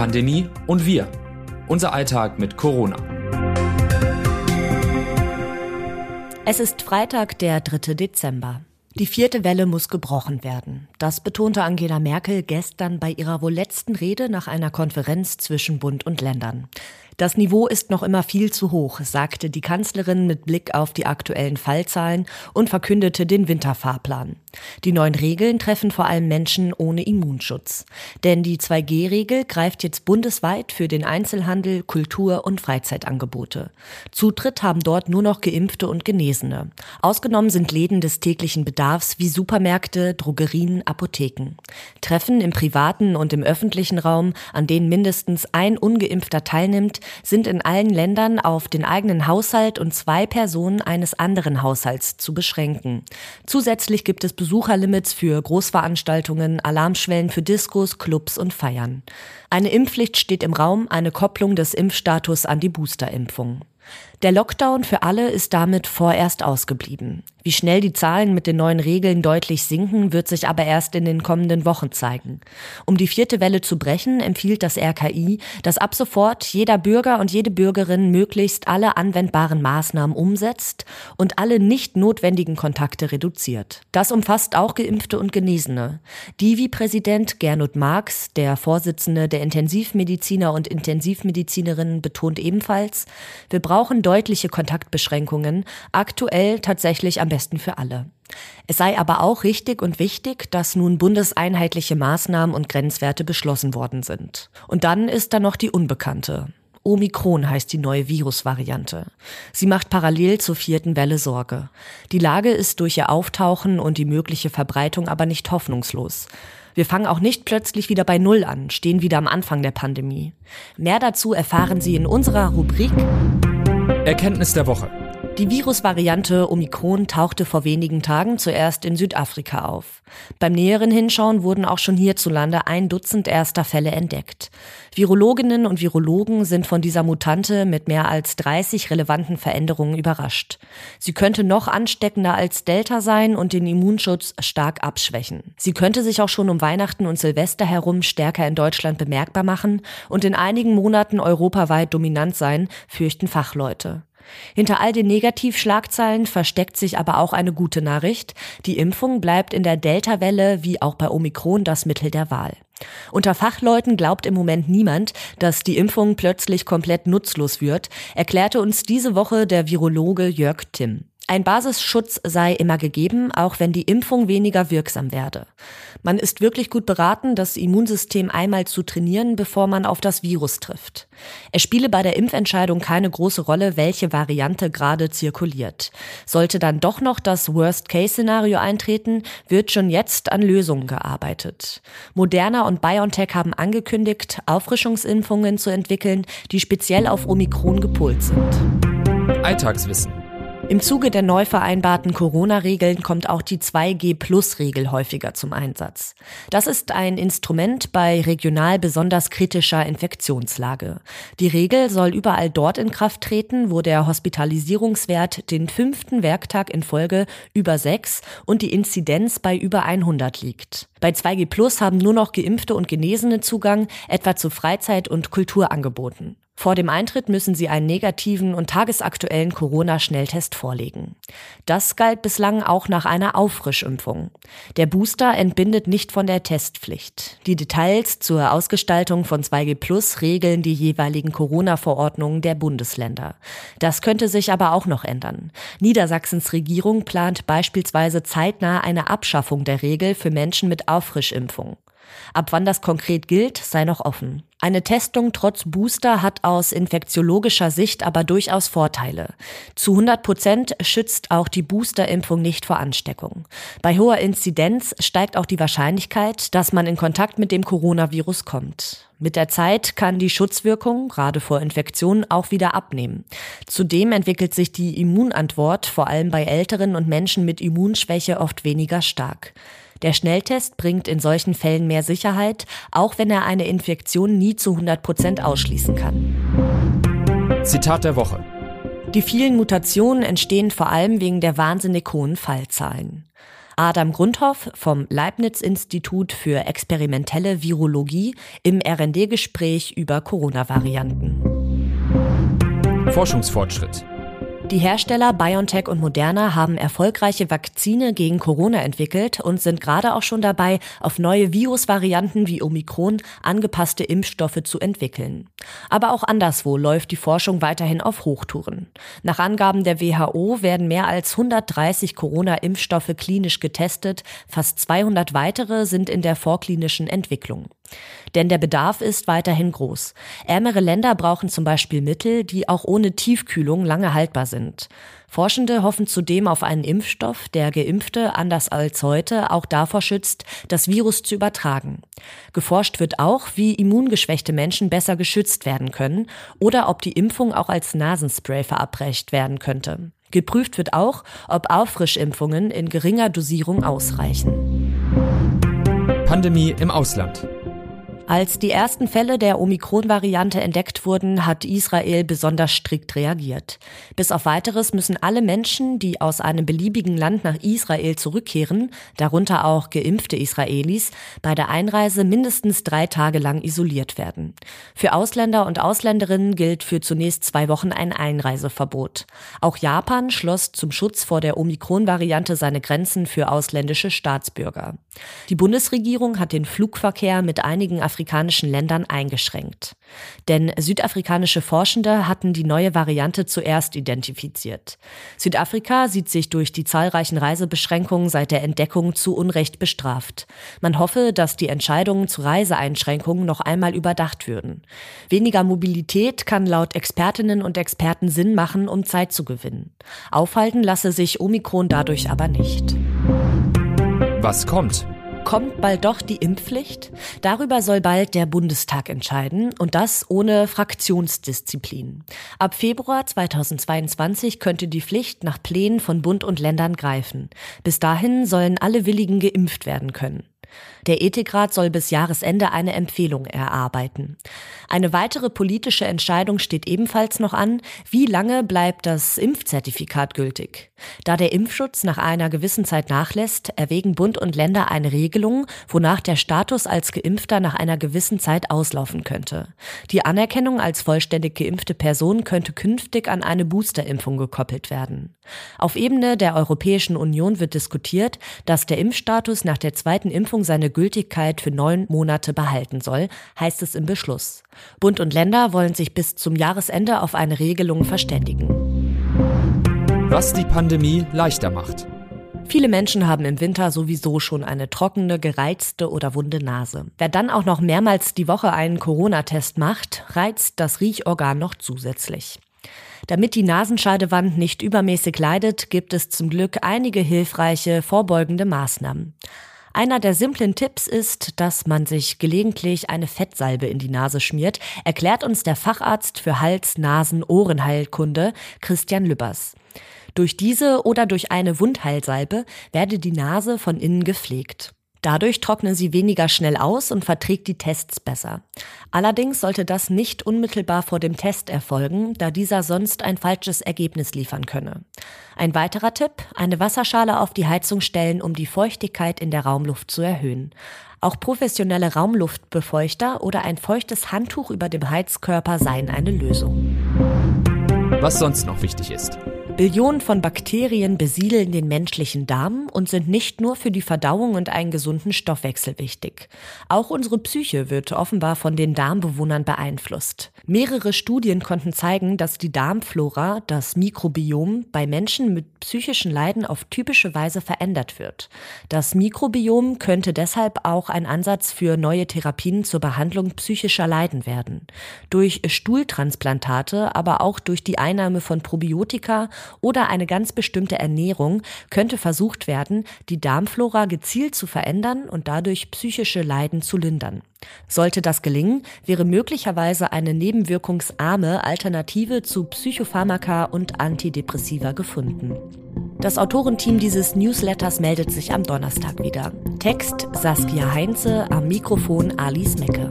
Pandemie und wir. Unser Alltag mit Corona. Es ist Freitag, der 3. Dezember. Die vierte Welle muss gebrochen werden. Das betonte Angela Merkel gestern bei ihrer wohl letzten Rede nach einer Konferenz zwischen Bund und Ländern. Das Niveau ist noch immer viel zu hoch, sagte die Kanzlerin mit Blick auf die aktuellen Fallzahlen und verkündete den Winterfahrplan. Die neuen Regeln treffen vor allem Menschen ohne Immunschutz. Denn die 2G-Regel greift jetzt bundesweit für den Einzelhandel, Kultur- und Freizeitangebote. Zutritt haben dort nur noch Geimpfte und Genesene. Ausgenommen sind Läden des täglichen Bedarfs wie Supermärkte, Drogerien, Apotheken. Treffen im privaten und im öffentlichen Raum, an denen mindestens ein ungeimpfter teilnimmt, sind in allen Ländern auf den eigenen Haushalt und zwei Personen eines anderen Haushalts zu beschränken. Zusätzlich gibt es Besucherlimits für Großveranstaltungen, Alarmschwellen für Diskos, Clubs und Feiern. Eine Impfpflicht steht im Raum, eine Kopplung des Impfstatus an die Boosterimpfung. Der Lockdown für alle ist damit vorerst ausgeblieben. Wie schnell die Zahlen mit den neuen Regeln deutlich sinken, wird sich aber erst in den kommenden Wochen zeigen. Um die vierte Welle zu brechen, empfiehlt das RKI, dass ab sofort jeder Bürger und jede Bürgerin möglichst alle anwendbaren Maßnahmen umsetzt und alle nicht notwendigen Kontakte reduziert. Das umfasst auch Geimpfte und Genesene. Divi-Präsident Gernot Marx, der Vorsitzende der Intensivmediziner und Intensivmedizinerinnen, betont ebenfalls, wir brauchen deutliche Kontaktbeschränkungen, aktuell tatsächlich am besten für alle. Es sei aber auch richtig und wichtig, dass nun bundeseinheitliche Maßnahmen und Grenzwerte beschlossen worden sind. Und dann ist da noch die Unbekannte. Omikron heißt die neue Virusvariante. Sie macht parallel zur vierten Welle Sorge. Die Lage ist durch ihr Auftauchen und die mögliche Verbreitung aber nicht hoffnungslos. Wir fangen auch nicht plötzlich wieder bei Null an, stehen wieder am Anfang der Pandemie. Mehr dazu erfahren Sie in unserer Rubrik Erkenntnis der Woche. Die Virusvariante Omikron tauchte vor wenigen Tagen zuerst in Südafrika auf. Beim näheren Hinschauen wurden auch schon hierzulande ein Dutzend erster Fälle entdeckt. Virologinnen und Virologen sind von dieser Mutante mit mehr als 30 relevanten Veränderungen überrascht. Sie könnte noch ansteckender als Delta sein und den Immunschutz stark abschwächen. Sie könnte sich auch schon um Weihnachten und Silvester herum stärker in Deutschland bemerkbar machen und in einigen Monaten europaweit dominant sein, fürchten Fachleute. Hinter all den Negativschlagzeilen versteckt sich aber auch eine gute Nachricht. Die Impfung bleibt in der Delta-Welle wie auch bei Omikron das Mittel der Wahl. Unter Fachleuten glaubt im Moment niemand, dass die Impfung plötzlich komplett nutzlos wird, erklärte uns diese Woche der Virologe Jörg Timm. Ein Basisschutz sei immer gegeben, auch wenn die Impfung weniger wirksam werde. Man ist wirklich gut beraten, das Immunsystem einmal zu trainieren, bevor man auf das Virus trifft. Es spiele bei der Impfentscheidung keine große Rolle, welche Variante gerade zirkuliert. Sollte dann doch noch das Worst-Case-Szenario eintreten, wird schon jetzt an Lösungen gearbeitet. Moderna und BioNTech haben angekündigt, Auffrischungsimpfungen zu entwickeln, die speziell auf Omikron gepolt sind. Alltagswissen. Im Zuge der neu vereinbarten Corona-Regeln kommt auch die 2G-Plus-Regel häufiger zum Einsatz. Das ist ein Instrument bei regional besonders kritischer Infektionslage. Die Regel soll überall dort in Kraft treten, wo der Hospitalisierungswert den fünften Werktag in Folge über sechs und die Inzidenz bei über 100 liegt. Bei 2G Plus haben nur noch Geimpfte und Genesene Zugang, etwa zu Freizeit- und Kulturangeboten. Vor dem Eintritt müssen sie einen negativen und tagesaktuellen Corona-Schnelltest vorlegen. Das galt bislang auch nach einer Auffrischimpfung. Der Booster entbindet nicht von der Testpflicht. Die Details zur Ausgestaltung von 2G Plus regeln die jeweiligen Corona-Verordnungen der Bundesländer. Das könnte sich aber auch noch ändern. Niedersachsens Regierung plant beispielsweise zeitnah eine Abschaffung der Regel für Menschen mit Auffrischimpfung. Ab wann das konkret gilt, sei noch offen. Eine Testung trotz Booster hat aus infektiologischer Sicht aber durchaus Vorteile. Zu 100 Prozent schützt auch die Boosterimpfung nicht vor Ansteckung. Bei hoher Inzidenz steigt auch die Wahrscheinlichkeit, dass man in Kontakt mit dem Coronavirus kommt. Mit der Zeit kann die Schutzwirkung, gerade vor Infektionen, auch wieder abnehmen. Zudem entwickelt sich die Immunantwort vor allem bei Älteren und Menschen mit Immunschwäche oft weniger stark. Der Schnelltest bringt in solchen Fällen mehr Sicherheit, auch wenn er eine Infektion nie zu 100 Prozent ausschließen kann. Zitat der Woche. Die vielen Mutationen entstehen vor allem wegen der wahnsinnig hohen Fallzahlen. Adam Grundhoff vom Leibniz-Institut für experimentelle Virologie im RND-Gespräch über Corona-Varianten. Forschungsfortschritt. Die Hersteller BioNTech und Moderna haben erfolgreiche Vakzine gegen Corona entwickelt und sind gerade auch schon dabei, auf neue Virusvarianten wie Omikron angepasste Impfstoffe zu entwickeln. Aber auch anderswo läuft die Forschung weiterhin auf Hochtouren. Nach Angaben der WHO werden mehr als 130 Corona-Impfstoffe klinisch getestet, fast 200 weitere sind in der vorklinischen Entwicklung. Denn der Bedarf ist weiterhin groß. Ärmere Länder brauchen zum Beispiel Mittel, die auch ohne Tiefkühlung lange haltbar sind. Forschende hoffen zudem auf einen Impfstoff, der Geimpfte anders als heute auch davor schützt, das Virus zu übertragen. Geforscht wird auch, wie immungeschwächte Menschen besser geschützt werden können oder ob die Impfung auch als Nasenspray verabreicht werden könnte. Geprüft wird auch, ob Auffrischimpfungen in geringer Dosierung ausreichen. Pandemie im Ausland. Als die ersten Fälle der Omikron-Variante entdeckt wurden, hat Israel besonders strikt reagiert. Bis auf weiteres müssen alle Menschen, die aus einem beliebigen Land nach Israel zurückkehren, darunter auch geimpfte Israelis, bei der Einreise mindestens drei Tage lang isoliert werden. Für Ausländer und Ausländerinnen gilt für zunächst zwei Wochen ein Einreiseverbot. Auch Japan schloss zum Schutz vor der Omikron-Variante seine Grenzen für ausländische Staatsbürger. Die Bundesregierung hat den Flugverkehr mit einigen afrikanischen Ländern eingeschränkt. Denn südafrikanische Forschende hatten die neue Variante zuerst identifiziert. Südafrika sieht sich durch die zahlreichen Reisebeschränkungen seit der Entdeckung zu Unrecht bestraft. Man hoffe, dass die Entscheidungen zu Reiseeinschränkungen noch einmal überdacht würden. Weniger Mobilität kann laut Expertinnen und Experten Sinn machen, um Zeit zu gewinnen. Aufhalten lasse sich Omikron dadurch aber nicht. Was kommt? Kommt bald doch die Impfpflicht? Darüber soll bald der Bundestag entscheiden und das ohne Fraktionsdisziplin. Ab Februar 2022 könnte die Pflicht nach Plänen von Bund und Ländern greifen. Bis dahin sollen alle Willigen geimpft werden können. Der Ethikrat soll bis Jahresende eine Empfehlung erarbeiten. Eine weitere politische Entscheidung steht ebenfalls noch an. Wie lange bleibt das Impfzertifikat gültig? Da der Impfschutz nach einer gewissen Zeit nachlässt, erwägen Bund und Länder eine Regelung, wonach der Status als Geimpfter nach einer gewissen Zeit auslaufen könnte. Die Anerkennung als vollständig geimpfte Person könnte künftig an eine Boosterimpfung gekoppelt werden. Auf Ebene der Europäischen Union wird diskutiert, dass der Impfstatus nach der zweiten Impfung seine Gültigkeit für neun Monate behalten soll, heißt es im Beschluss. Bund und Länder wollen sich bis zum Jahresende auf eine Regelung verständigen. Was die Pandemie leichter macht. Viele Menschen haben im Winter sowieso schon eine trockene, gereizte oder wunde Nase. Wer dann auch noch mehrmals die Woche einen Corona-Test macht, reizt das Riechorgan noch zusätzlich. Damit die Nasenscheidewand nicht übermäßig leidet, gibt es zum Glück einige hilfreiche vorbeugende Maßnahmen. Einer der simplen Tipps ist, dass man sich gelegentlich eine Fettsalbe in die Nase schmiert, erklärt uns der Facharzt für Hals-, Nasen-, Ohrenheilkunde Christian Lübbers. Durch diese oder durch eine Wundheilsalbe werde die Nase von innen gepflegt. Dadurch trockne sie weniger schnell aus und verträgt die Tests besser. Allerdings sollte das nicht unmittelbar vor dem Test erfolgen, da dieser sonst ein falsches Ergebnis liefern könne. Ein weiterer Tipp, eine Wasserschale auf die Heizung stellen, um die Feuchtigkeit in der Raumluft zu erhöhen. Auch professionelle Raumluftbefeuchter oder ein feuchtes Handtuch über dem Heizkörper seien eine Lösung. Was sonst noch wichtig ist. Billionen von Bakterien besiedeln den menschlichen Darm und sind nicht nur für die Verdauung und einen gesunden Stoffwechsel wichtig. Auch unsere Psyche wird offenbar von den Darmbewohnern beeinflusst. Mehrere Studien konnten zeigen, dass die Darmflora, das Mikrobiom, bei Menschen mit psychischen Leiden auf typische Weise verändert wird. Das Mikrobiom könnte deshalb auch ein Ansatz für neue Therapien zur Behandlung psychischer Leiden werden. Durch Stuhltransplantate, aber auch durch die Einnahme von Probiotika oder eine ganz bestimmte Ernährung könnte versucht werden, die Darmflora gezielt zu verändern und dadurch psychische Leiden zu lindern. Sollte das gelingen, wäre möglicherweise eine nebenwirkungsarme Alternative zu Psychopharmaka und Antidepressiva gefunden. Das Autorenteam dieses Newsletters meldet sich am Donnerstag wieder. Text Saskia Heinze, am Mikrofon Alice Mecke.